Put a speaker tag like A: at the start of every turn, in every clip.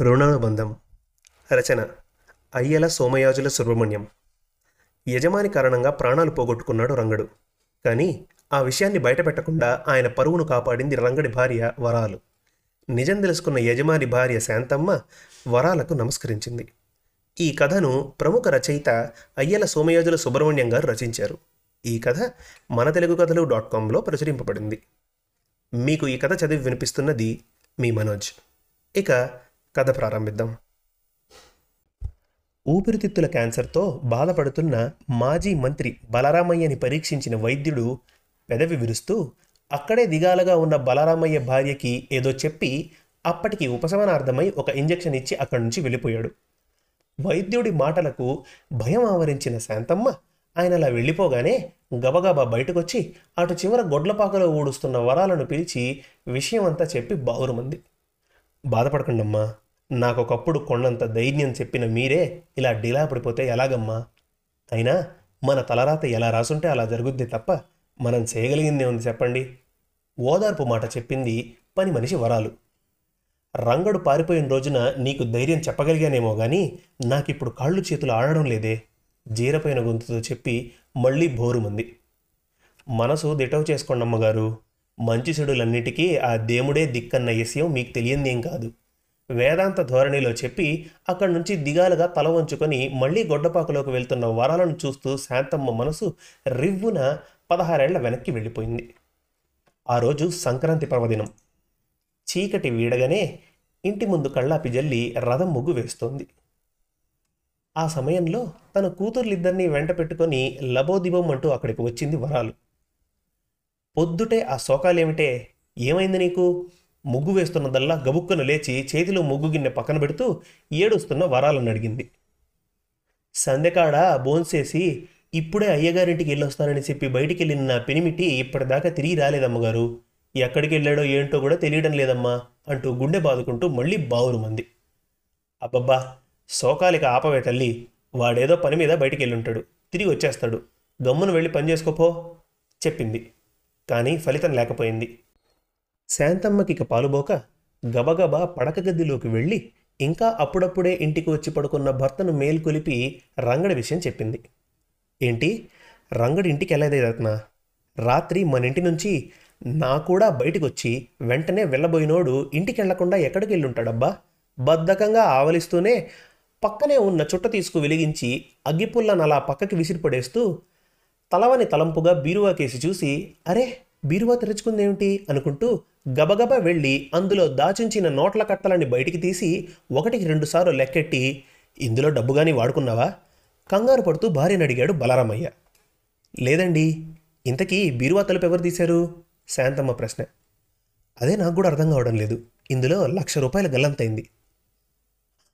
A: రుణానుబంధం రచన. అయ్యల సోమయాజుల సుబ్రహ్మణ్యం. యజమాని కారణంగా ప్రాణాలు పోగొట్టుకున్నాడు రంగడు. కానీ ఆ విషయాన్ని బయటపెట్టకుండా ఆయన పరువును కాపాడింది రంగడి భార్య వరాలు. నిజం తెలుసుకున్న యజమాని భార్య శాంతమ్మ వరాలకు నమస్కరించింది. ఈ కథను ప్రముఖ రచయిత అయ్యల సోమయాజుల సుబ్రహ్మణ్యం గారు రచించారు. ఈ కథ మన తెలుగు కథలు డాట్ కాంలో ప్రచురింపబడింది. మీకు ఈ కథ చదివి వినిపిస్తున్నది మీ మనోజ్. ఇక కథ ప్రారంభిద్దాం. ఊపిరితిత్తుల క్యాన్సర్తో బాధపడుతున్న మాజీ మంత్రి బలరామయ్యని పరీక్షించిన వైద్యుడు పెదవి విరుస్తూ అక్కడే దిగాలగా ఉన్న బలరామయ్య భార్యకి ఏదో చెప్పి అప్పటికి ఉపశమనార్థమై ఒక ఇంజెక్షన్ ఇచ్చి అక్కడి నుంచి వెళ్ళిపోయాడు. వైద్యుడి మాటలకు భయం ఆవరించిన శాంతమ్మ ఆయన అలా వెళ్ళిపోగానే గబగబా బయటకొచ్చి అటు చివర గొడ్లపాకలో ఊడుస్తున్న వరాలను పిలిచి విషయమంతా చెప్పి బావురుమంది. బాధపడకండమ్మా నాకొకప్పుడు కొండంత ధైర్యం చెప్పిన మీరే ఇలా డిలా పడిపోతే ఎలాగమ్మా? అయినా మన తలరాత ఎలా రాసుంటే అలా జరుగుద్ది తప్ప మనం చేయగలిగిందే ఉంది చెప్పండి? ఓదార్పు మాట చెప్పింది పని మనిషి వరాలు. రంగడు పారిపోయిన రోజున నీకు ధైర్యం చెప్పగలిగానేమో కానీ నాకిప్పుడు కాళ్ళు చేతులు ఆడడం లేదే జీరపోయిన గొంతుతో చెప్పి మళ్ళీ బోరుమంది. మనసు దిటవు చేసుకోండమ్మగారు మంచి చెడులన్నిటికీ ఆ దేవుడే దిక్కన్న విషయం మీకు తెలియందేం కాదు. వేదాంత ధోరణిలో చెప్పి అక్కడి నుంచి దిగాలుగా తల వంచుకొని మళ్ళీ గొడ్డపాకులోకి వెళ్తున్న వరాలను చూస్తూ శాంతమ్మ మనసు రివ్వున పదహారేళ్ళ వెనక్కి వెళ్ళిపోయింది. ఆ రోజు సంక్రాంతి పర్వదినం. చీకటి వీడగానే ఇంటి ముందు కళ్ళాపి జల్లి రథం ముగ్గు వేస్తోంది. ఆ సమయంలో తన కూతుర్లిద్దరినీ వెంట పెట్టుకొని లబోదిబం అంటూ అక్కడికి వచ్చింది వరాలు. పొద్దుటే ఆ శోకాలేమిటే? ఏమైంది నీకు? ముగ్గు వేస్తున్నదల్లా గబుక్కున లేచి చేతిలో ముగ్గు గిన్నె పక్కన పెడుతూ ఏడుస్తున్న వరాలను అడిగింది. సందెకాడ బోన్సేసి ఇప్పుడే అయ్యగారింటికి వెళ్ళొస్తానని చెప్పి బయటికి వెళ్ళిన నా పెనిమిటి ఇప్పటిదాకా తిరిగి రాలేదమ్మగారు. ఎక్కడికి వెళ్ళాడో ఏంటో కూడా తెలియడం లేదమ్మా అంటూ గుండె బాదుకుంటూ మళ్ళీ బావురుమంది. అబ్బబ్బా! శోకాలిక ఆపవే తల్లి. వాడేదో పని మీద బయటికి వెళ్ళుంటాడు తిరిగి వచ్చేస్తాడు. గమ్మును వెళ్ళి పని చేసుకోపో చెప్పింది. కానీ ఫలితం లేకపోయింది. శాంతమ్మకి పాలుబోక గబగబా పడక గదిలోకి వెళ్ళి ఇంకా అప్పుడప్పుడే ఇంటికి వచ్చి పడుకున్న భర్తను మేల్కొలిపి రంగడి విషయం చెప్పింది. ఏంటి? రంగడి ఇంటికి వెళ్ళేదేదట్నా రాత్రి మన ఇంటి నుంచి నా కూడా బయటకు వచ్చి వెంటనే వెళ్ళబోయినోడు ఇంటికి వెళ్ళకుండా ఎక్కడికి వెళ్ళుంటాడబ్బా? బద్ధకంగా ఆవలిస్తూనే పక్కనే ఉన్న చుట్ట తీసుకు వెలిగించి అగ్గిపుల్లను అలా పక్కకి విసిరిపడేస్తూ తలవని తలంపుగా బీరువా కేసి చూసి అరే బీరువా తెరుచుకుందేమిటి? అనుకుంటూ గబగబా వెళ్ళి అందులో దాచించిన నోట్ల కట్టలని బయటికి తీసి ఒకటికి రెండుసార్లు లెక్కెట్టి ఇందులో డబ్బు కానీ వాడుకున్నావా? కంగారు పడుతూ భార్యను అడిగాడు బలరామయ్య. లేదండి ఇంతకీ బీరువా తలుపు ఎవరు తీశారు? శాంతమ్మ ప్రశ్న. అదే నాకు కూడా అర్థం కావడం లేదు. ఇందులో లక్ష రూపాయల గల్లంతైంది.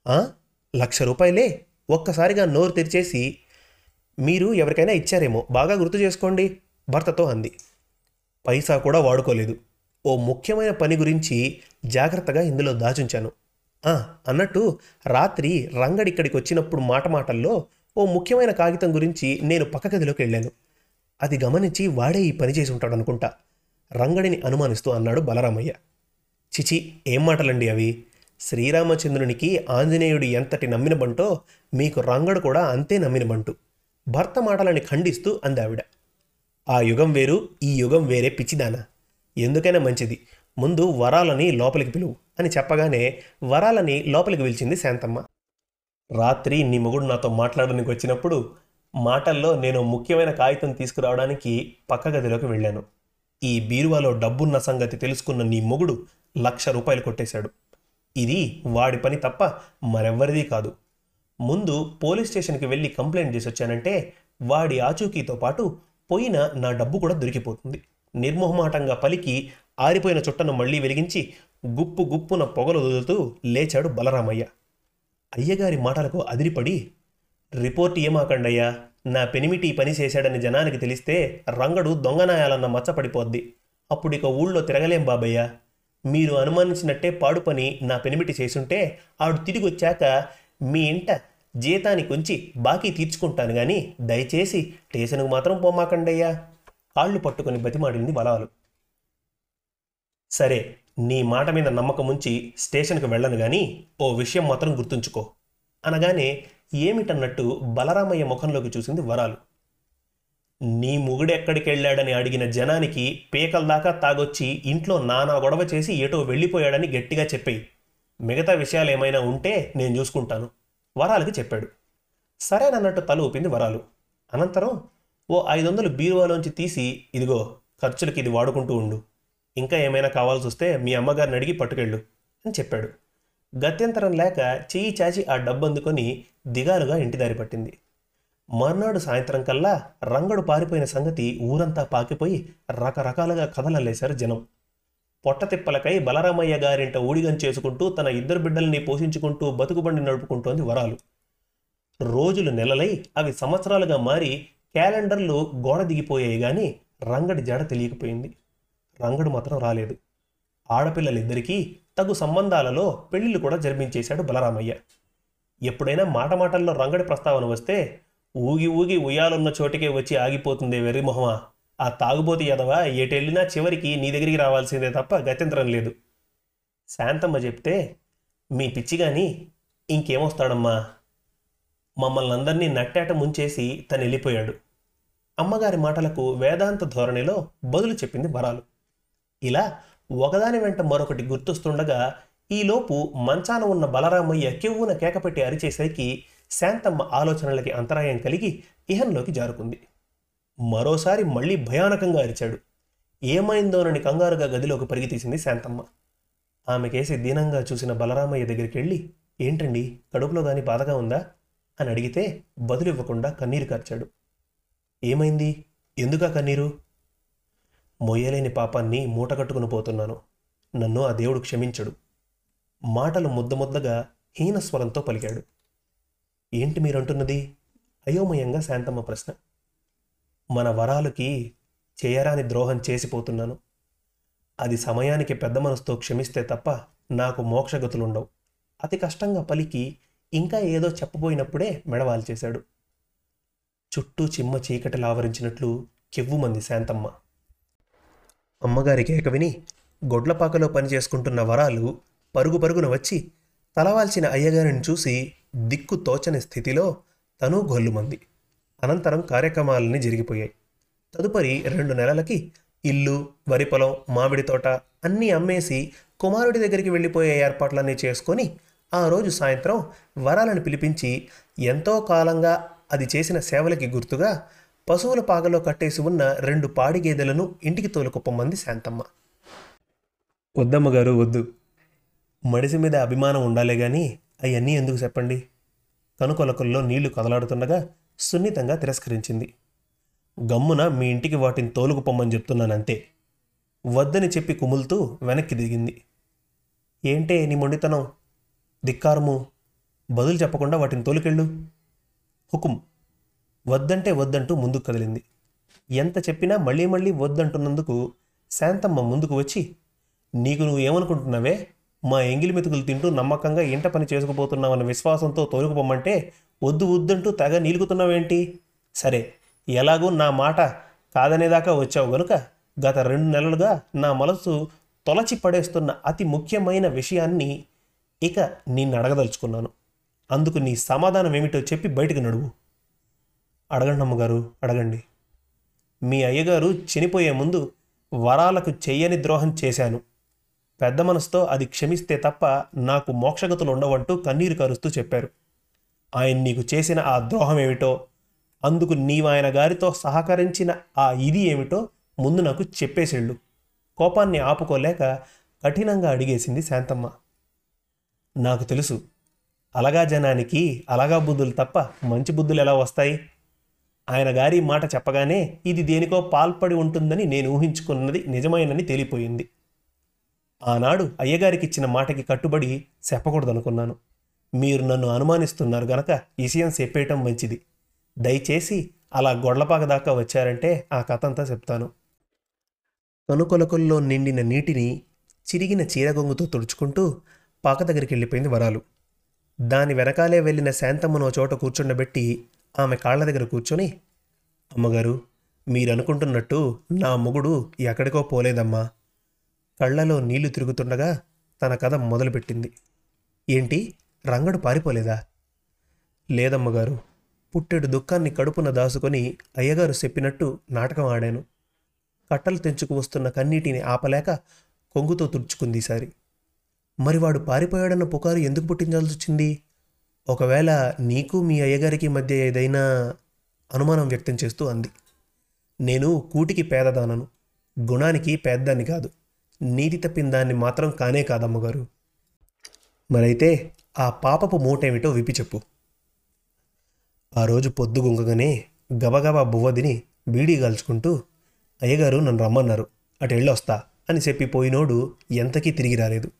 A: "ఆ? లక్ష రూపాయలే? ఒక్కసారిగా నోరు తెరిచేసి మీరు ఎవరికైనా ఇచ్చారేమో బాగా గుర్తు చేసుకోండి భర్తతో అంది. పైసా కూడా వాడుకోలేదు. ఓ ముఖ్యమైన పని గురించి జాగ్రత్తగా ఇందులో దాచుంచాను. ఆ, అన్నట్టు రాత్రి రంగడి ఇక్కడికి వచ్చినప్పుడు మాట మాటల్లో ఓ ముఖ్యమైన కాగితం గురించి నేను పక్క గదిలోకి వెళ్ళాను. అది గమనించి వాడే ఈ పని చేసి ఉంటాడు అనుకుంటా. రంగడిని అనుమానిస్తూ అన్నాడు బలరామయ్య. చిచి ఏం మాటలండి అవి? శ్రీరామచంద్రునికి ఆంజనేయుడు ఎంతటి నమ్మిన బంటో మీకు రంగడు కూడా అంతే నమ్మిన బంటు భర్త మాటలని ఖండిస్తూ అందావిడ. ఆ యుగం వేరు ఈ యుగం వేరే పిచ్చిదానా? ఎందుకైనా మంచిది. ముందు వరాలని లోపలికి పిలువు అని చెప్పగానే వరాలని లోపలికి పిలిచింది శాంతమ్మ. రాత్రి నీ మొగుడు నాతో మాట్లాడడానికి వచ్చినప్పుడు మాటల్లో నేను ముఖ్యమైన కాగితం తీసుకురావడానికి పక్క గదిలోకి వెళ్ళాను. ఈ బీరువాలో డబ్బున్న సంగతి తెలుసుకున్న నీ మొగుడు లక్ష రూపాయలు కొట్టేశాడు. ఇది వాడి పని తప్ప మరెవ్వరిది కాదు. ముందు పోలీస్ స్టేషన్కి వెళ్ళి కంప్లైంట్ చేసి వచ్చానంటే వాడి ఆచూకీతో పాటు పోయిన నా డబ్బు కూడా దొరికిపోతుంది. నిర్మోహమాటంగా పలికి ఆరిపోయిన చుట్టను మళ్ళీ వెలిగించి గుప్పు గుప్పున పొగలు వదులుతూ లేచాడు బలరామయ్య. అయ్యగారి మాటలకు అదిరిపడి రిపోర్ట్ ఏమాకండయ్యా? నా పెనిమిటి పని చేశాడని జనానికి తెలిస్తే రంగడు దొంగనాయాలన్న మచ్చపడిపోద్ది. అప్పుడిక ఊళ్ళో తిరగలేం బాబయ్య. మీరు అనుమానించినట్టే పాడు పని నా పెనిమిటి చేసుంటే ఆడు తిరిగి వచ్చాక మీ ఇంట జీతానికి ఉంచి బాకీ తీర్చుకుంటాను కానీ దయచేసి స్టేషన్కు మాత్రం పోమాకండయ్యా. కాళ్ళు పట్టుకుని బతిమాడింది బలాలు. సరే నీ మాట మీద నమ్మకం ఉంచి స్టేషన్కి వెళ్ళను కానీ ఓ విషయం మాత్రం గుర్తుంచుకో. అనగానే ఏమిటన్నట్టు బలరామయ్య ముఖంలోకి చూసింది వరాలు. నీ మొగుడెక్కడికి వెళ్ళాడని అడిగిన జనానికి పీకల దాకా తాగొచ్చి ఇంట్లో నానా గొడవ చేసి ఏటో వెళ్ళిపోయాడని గట్టిగా చెప్పేయి. మిగతా విషయాలు ఏమైనా ఉంటే నేను చూసుకుంటాను వరాలకి చెప్పాడు. సరేనన్నట్టు తల ఊపింది వరాలు. అనంతరం ఓ ఐదు వందలు బీరువాలోంచి తీసి ఇదిగో ఖర్చులకి ఇది వాడుకుంటూ ఉండు. ఇంకా ఏమైనా కావాల్సి వస్తే మీ అమ్మగారిని అడిగి పట్టుకెళ్ళు అని చెప్పాడు. గత్యంతరం లేక చెయ్యి చాచి ఆ డబ్బు అందుకొని దిగాలుగా ఇంటి దారి పట్టింది. మర్నాడు సాయంత్రం కల్లా రంగడు పారిపోయిన సంగతి ఊరంతా పాకిపోయి రకరకాలుగా కథలల్లేశారు జనం. పొట్టతిప్పలకై బలరామయ్య గారింట ఊడిగం చేసుకుంటూ తన ఇద్దరు బిడ్డల్ని పోషించుకుంటూ బతుకుబండి నడుపుకుంటోంది వరాలు. రోజులు నెలలై అవి సంవత్సరాలుగా మారి క్యాలెండర్లు గోడ దిగిపోయాయి కానీ రంగడి జడ తెలియకపోయింది. రంగడు మాత్రం రాలేదు. ఆడపిల్లలిద్దరికీ తగు సంబంధాలలో పెళ్ళిళ్ళు కూడా జరిపించేశాడు బలరామయ్య. ఎప్పుడైనా మాట మాటల్లో రంగడి ప్రస్తావన వస్తే ఊగి ఊగి ఉయ్యాలున్న చోటికే వచ్చి ఆగిపోతుంది వెర్రిమొహమా ఆ తాగుబోతి ఎదవా ఎటెళ్ళినా చివరికి నీ దగ్గరికి రావాల్సిందే తప్ప గత్యంతరం లేదు. శాంతమ్మ చెప్తే మీ పిచ్చిగాని ఇంకేమొస్తాడమ్మా? మమ్మల్ని అందరినీ నట్టేట ముంచేసి తను వెళ్ళిపోయాడు అమ్మగారి మాటలకు వేదాంత ధోరణిలో బదులు చెప్పింది వరాలు. ఇలా ఒకదాని వెంట మరొకటి గుర్తొస్తుండగా ఈలోపు మంచాన ఉన్న బలరామయ్య కెవ్వున కేకపెట్టి అరిచేసరికి శాంతమ్మ ఆలోచనలకి అంతరాయం కలిగి ఇహంలోకి జారుకుంది. మరోసారి మళ్ళీ భయానకంగా అరిచాడు. ఏమైందోనని కంగారుగా గదిలోకి పరిగితీసింది శాంతమ్మ. ఆమెకేసి దీనంగా చూసిన బలరామయ్య దగ్గరికి వెళ్ళి ఏంటండి కడుపులో కానీ బాధగా ఉందా? అని అడిగితే బదులివ్వకుండా కన్నీరు కార్చాడు. ఏమైంది? ఎందుకా కన్నీరు? మొయ్యలేని పాపాన్ని మూటగట్టుకుని పోతున్నాను. నన్ను ఆ దేవుడు క్షమించడు. మాటలు ముద్ద ముద్దగా హీనస్వరంతో పలికాడు. ఏంటి మీరంటున్నది? అయోమయంగా శాంతమ్మ ప్రశ్న. మన వరాలకి చేయరాని ద్రోహం చేసిపోతున్నాను. అది సమయానికి పెద్ద మనసుతో క్షమిస్తే తప్ప నాకు మోక్షగతులుండవు అతి కష్టంగా పలికి ఇంకా ఏదో చెప్పబోయినప్పుడే మెడవాలు చేశాడు. చుట్టూ చిమ్మ చీకటిలు ఆవరించినట్లు కెవ్వుమంది శాంతమ్మ. అమ్మగారి కేక విని గొడ్లపాకలో పనిచేసుకుంటున్న వరాలు పరుగు పరుగున వచ్చి తలవాల్చిన అయ్యగారిని చూసి దిక్కు తోచని స్థితిలో తను గొల్లుమంది. అనంతరం కార్యక్రమాలన్నీ జరిగిపోయాయి. తదుపరి రెండు నెలలకి ఇల్లు వరి పొలం మామిడి తోట అన్నీ అమ్మేసి కుమారుడి దగ్గరికి వెళ్ళిపోయే ఏర్పాట్లన్నీ చేసుకొని ఆ రోజు సాయంత్రం వరాలను పిలిపించి ఎంతో కాలంగా అది చేసిన సేవలకి గుర్తుగా పశువుల పాగలో కట్టేసి ఉన్న రెండు పాడి గేదెలను ఇంటికి తోలుకుప్పమంది శాంతమ్మ. వద్దమ్మ గారు వద్దు. మడిసి మీద అభిమానం ఉండాలే గాని అవన్నీ ఎందుకు చెప్పండి? కనుకొలకల్లో నీళ్ళు కదలాడుతుండగా సున్నితంగా తిరస్కరించింది. గమ్మున మీ ఇంటికి వాటిని తోలుకుపోమ్మని చెప్తున్నానంతే. వద్దని చెప్పి కుములుతూ వెనక్కి దిగింది. ఏంటే నీ మొండితనం? ధిక్కారము బదులు చెప్పకుండా వాటిని తోలికెళ్ళు. హుకుం. వద్దంటే వద్దంటూ ముందుకు కదిలింది. ఎంత చెప్పినా మళ్ళీ మళ్ళీ వద్దంటున్నందుకు శాంతమ్మ ముందుకు వచ్చి నీకు నువ్వు ఏమనుకుంటున్నావే? మా ఎంగిలి మెతుకులు తింటూ నమ్మకంగా ఇంట పని చేసుకుపోతున్నావన్న విశ్వాసంతో తోలుకుపోమంటే వద్దు వద్దంటూ తెగ నీలుగుతున్నావేంటి? సరే ఎలాగూ నా మాట కాదనేదాకా వచ్చావు గనుక గత రెండు నెలలుగా నా మనసు తొలచి పడేస్తున్న అతి ముఖ్యమైన విషయాన్ని ఇక నిన్ను అడగదలుచుకున్నాను. అందుకు నీ సమాధానం ఏమిటో చెప్పి బయటకు నడువు. అడగండి అమ్మగారు అడగండి. మీ అయ్యగారు చనిపోయే ముందు వరాలకు చెయ్యని ద్రోహం చేశాను. పెద్ద మనసుతో అది క్షమిస్తే తప్ప నాకు మోక్షగతులు ఉండవంటూ కన్నీరు కరుస్తూ చెప్పారు. ఆయన నీకు చేసిన ఆ ద్రోహం ఏమిటో అందుకు నీవు ఆయన గారితో సహకరించిన ఆ ఇది ఏమిటో ముందు నాకు చెప్పేసేళ్ళు. కోపాన్ని ఆపుకోలేక కఠినంగా అడిగేసింది శాంతమ్మ. నాకు తెలుసు. అలగా జనానికి అలగా బుద్ధులు తప్ప మంచి బుద్ధులు ఎలా వస్తాయి? ఆయన గారి మాట చెప్పగానే ఇది దేనికో పాల్పడి ఉంటుందని నేను ఊహించుకున్నది నిజమైనని తేలిపోయింది. ఆనాడు అయ్యగారికి ఇచ్చిన మాటకి కట్టుబడి చెప్పకూడదనుకున్నాను. మీరు నన్ను అనుమానిస్తున్నారు గనక విషయం చెప్పేయటం మంచిది. దయచేసి అలా గొడ్లపాక దాకా వచ్చారంటే ఆ కథ అంతా చెప్తాను. కనుకొలకల్లో నిండిన నీటిని చిరిగిన చీరగొంగుతో తుడుచుకుంటూ పాక దగ్గరికి వెళ్ళిపోయింది వరాలు. దాని వెనకాలే వెళ్ళిన శాంతమ్మను చోట కూర్చుండబెట్టి ఆమె కాళ్ళ దగ్గర కూర్చొని అమ్మగారు మీరు అనుకుంటున్నట్టు నా మొగుడు ఎక్కడికో పోలేదమ్మా. కళ్ళలో నీళ్ళు తిరుగుతుండగా తన కథ మొదలుపెట్టింది. ఏంటి? రంగడు పారిపోలేదా? లేదమ్మగారు పుట్టెడు దుఃఖాన్ని కడుపున దాసుకొని అయ్యగారు చెప్పినట్టు నాటకం ఆడాను. కట్టలు తెంచుకు వస్తున్న కన్నీటిని ఆపలేక కొంగుతో తుడుచుకుంది ఈసారి. మరి వాడు పారిపోయాడన్న పుకారు ఎందుకు పుట్టించాల్సి వచ్చింది? ఒకవేళ నీకు మీ అయ్యగారికి మధ్య ఏదైనా అనుమానం వ్యక్తం చేస్తూ అంది. నేను కూటికి పేదదానను గుణానికి పేదదాన్ని కాదు నీతి తప్పిన దాన్ని మాత్రం కానే కాదమ్మగారు. మరైతే ఆ పాపపు మూటేమిటో విప్పి చెప్పు. ఆ రోజు పొద్దుగుంగగానే గబగబా బువ్వదిని బీడీ గాల్చుకుంటూ అయ్యగారు నన్ను రమ్మన్నారు అటు వెళ్ళొస్తా అని చెప్పి పోయినోడు ఎంతకీ తిరిగి రాలేదు.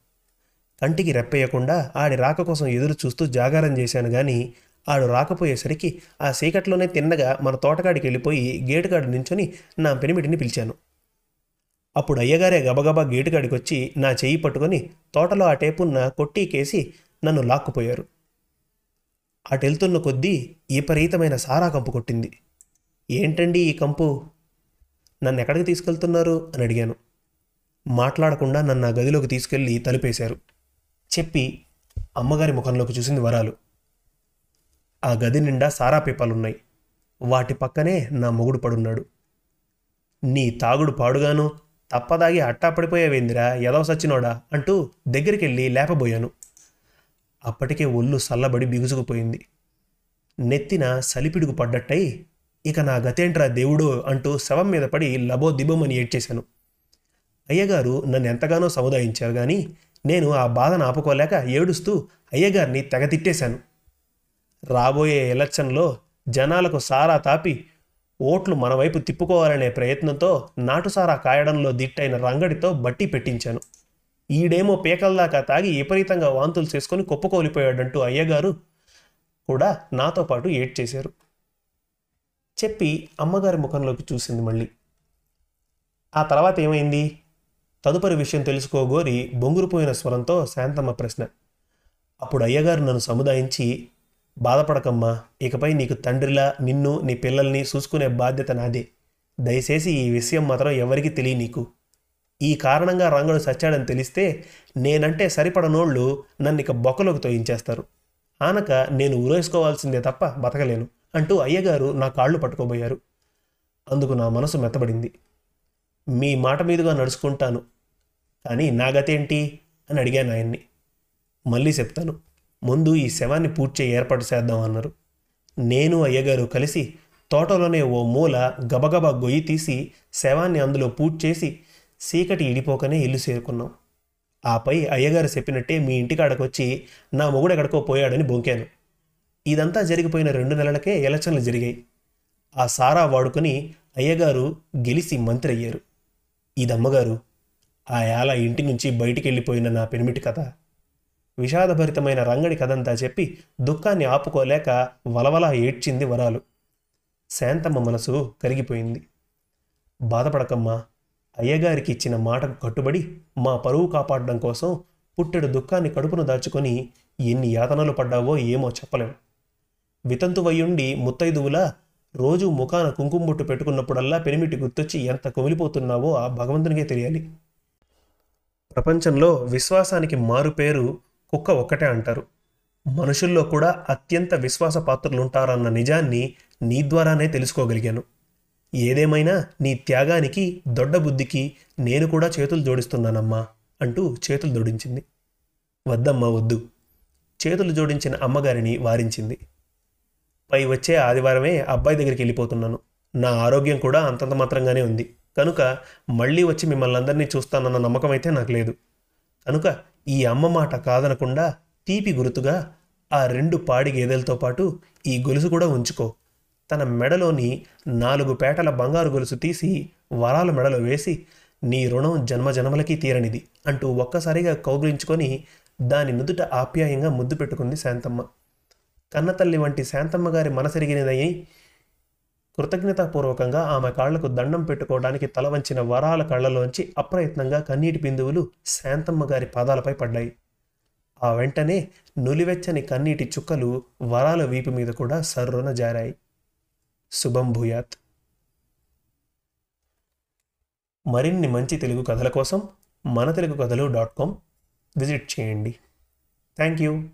A: కంటికి రెప్పేయకుండా ఆడి రాక కోసం ఎదురు చూస్తూ జాగారం చేశాను గాని ఆడు రాకపోయేసరికి ఆ చీకట్లోనే తిన్నగా మన తోటకాడికి వెళ్ళిపోయి గేటుకాడు నించొని నా పెనిమిటిని పిలిచాను. అప్పుడు అయ్యగారే గబగబా గేటుకాడికి వచ్చి నా చెయ్యి పట్టుకొని తోటలో ఆ టేపున్న కొట్టీకేసి నన్ను లాక్కుపోయారు. అటెళ్తున్న కొద్దీ విపరీతమైన సారా కంపు కొట్టింది. ఏంటండి ఈ కంపు? నన్ను ఎక్కడికి తీసుకెళ్తున్నారు? అని అడిగాను. మాట్లాడకుండా నన్ను ఆ గదిలోకి తీసుకెళ్ళి తలుపేశారు. చెప్పి అమ్మగారి ముఖంలోకి చూసింది వరాలు. ఆ గది నిండా సారా పీపాలున్నాయి వాటి పక్కనే నా మొగుడు పడున్నాడు. నీ తాగుడు పాడుగాను తప్పదాగి అట్టా పడిపోయావేందిరా ఎదవ సచ్చినోడా అంటూ దగ్గరికెళ్ళి లేపబోయాను. అప్పటికే ఒళ్ళు సల్లబడి బిగుసుకుపోయింది. నెత్తిన సలిపిడుగు పడ్డట్టయి ఇక నా గతేంట్రా దేవుడు అంటూ శవం మీద పడి లబో దిబోమని ఏడ్చేశాను. అయ్యగారు నన్ను ఎంతగానో సముదాయించారు కానీ నేను ఆ బాధను ఆపుకోలేక ఏడుస్తూ అయ్యగారిని తెగ తిట్టేశాను. రాబోయే ఎలక్షన్లో జనాలకు సారా తాపి ఓట్లు మనవైపు తిప్పుకోవాలనే ప్రయత్నంతో నాటుసారా కాయడంలో దిట్టైన రంగడితో బట్టి పెట్టించాను. ఈడేమో పీకల దాకా తాగి విపరీతంగా వాంతులు చేసుకొని కుప్పకోలిపోయాడంటూ అయ్యగారు కూడా నాతో పాటు ఏడ్చేశారు. చెప్పి అమ్మగారి ముఖంలోకి చూసింది మళ్ళీ. ఆ తర్వాత ఏమైంది? తదుపరి విషయం తెలుసుకోగోరి బొంగురుపోయిన స్వరంతో శాంతమ్మ ప్రశ్న. అప్పుడు అయ్యగారు నన్ను సముదాయించి బాధపడకమ్మా ఇకపై నీకు తండ్రిలా నిన్ను నీ పిల్లల్ని చూసుకునే బాధ్యత నాదే. దయచేసి ఈ విషయం మాత్రం ఎవరికీ తెలియ నీకు. ఈ కారణంగా రంగడు సచ్చాడని తెలిస్తే నేనంటే సరిపడనోళ్ళు నన్ను ఇక బొక్కలోకి తోయించేస్తారు. ఆనక నేను ఉరేసుకోవాల్సిందే తప్ప బతకలేను అంటూ అయ్యగారు నా కాళ్ళు పట్టుకోబోయారు. అందుకు నా మనసు మెత్తబడింది. మీ మాట మీదుగా నడుచుకుంటాను. కానీ నా గతేంటి? అని అడిగాను ఆయన్ని. మళ్ళీ చెప్తాను. ముందు ఈ శవాన్ని పూడ్చే ఏర్పాటు చేద్దాం అన్నారు. నేను అయ్యగారు కలిసి తోటలోనే ఓ మూల గబగబా గొయ్యి తీసి శవాన్ని అందులో పూడ్చేసి చీకటి ఇడిపోకనే ఇల్లు చేరుకున్నాం. ఆపై అయ్యగారు చెప్పినట్టే మీ ఇంటికాడకొచ్చి నా మొగుడు ఎక్కడికో పోయాడని బొంకాను. ఇదంతా జరిగిపోయిన రెండు నెలలకే ఎలక్షన్లు జరిగాయి. ఆ సారా వాడుకొని అయ్యగారు గెలిచి మంత్రి అయ్యారు. ఇదమ్మగారు ఆ ఏళ ఇంటి నుంచి బయటికి వెళ్ళిపోయిన నా పెనిమిటి కథ. విషాదభరితమైన రంగడి కథంతా చెప్పి దుఃఖాన్ని ఆపుకోలేక వలవలా ఏడ్చింది వరాలు. శాంతమ్మ మనసు కరిగిపోయింది. బాధపడకమ్మా అయ్యగారికి ఇచ్చిన మాటకు కట్టుబడి మా పరువు కాపాడడం కోసం పుట్టెడు దుఃఖాన్ని కడుపును దాచుకొని ఎన్ని యాతనలు పడ్డావో ఏమో చెప్పలేం. వితంతువయ్యుండి ముత్తైదువులా రోజు ముఖాన కుంకుమ బొట్టు పెట్టుకున్నప్పుడల్లా పెనిమిటి గుర్తొచ్చి ఎంత కుమిలిపోతున్నావో ఆ భగవంతునికే తెలియాలి. ప్రపంచంలో విశ్వాసానికి మారుపేరు కుక్క ఒక్కటే అంటారు. మనుషుల్లో కూడా అత్యంత విశ్వాస పాత్రలుంటారన్న నిజాన్ని నీ ద్వారానే తెలుసుకోగలిగాను. ఏదేమైనా నీ త్యాగానికి దొడ్డ బుద్ధికి నేను కూడా చేతులు జోడిస్తున్నానమ్మా అంటూ చేతులు జోడించింది. వద్దమ్మా వద్దు. చేతులు జోడించిన అమ్మగారిని వారించింది. పై వచ్చే ఆదివారమే అబ్బాయి దగ్గరికి వెళ్ళిపోతున్నాను. నా ఆరోగ్యం కూడా అంతంత మాత్రంగానే ఉంది. కనుక మళ్ళీ వచ్చి మిమ్మల్ని అందరినీ చూస్తానన్న నమ్మకం అయితే నాకు లేదు. కనుక ఈ అమ్మ మాట కాదనకుండా తీపి గుర్తుగా ఆ రెండు పాడి గేదెలతో పాటు ఈ గొలుసు కూడా ఉంచుకో. తన మెడలోని నాలుగు పేటల బంగారు గొలుసు తీసి వరాల మెడలో వేసి నీ రుణం జన్మజన్మలకి తీరనిది అంటూ ఒక్కసారిగా కౌగిలించుకొని దాని నుదుట ఆప్యాయంగా ముద్దు పెట్టుకుంది శాంతమ్మ. కన్నతల్లి వంటి శాంతమ్మ గారి కృతజ్ఞతాపూర్వకంగా ఆమె కాళ్ళకు దండం పెట్టుకోవడానికి తల వంచిన వరాల కళ్ళలోంచి అప్రయత్నంగా కన్నీటి బిందువులు శాంతమ్మ గారి పాదాలపై పడ్డాయి. ఆ వెంటనే నులివెచ్చని కన్నీటి చుక్కలు వరాల వీపు మీద కూడా సర్రున జారాయి. శుభం భూయాత్. మరిన్ని మంచి తెలుగు కథల కోసం మన తెలుగు కథలు డాట్ కామ్ విజిట్ చేయండి. Thank you.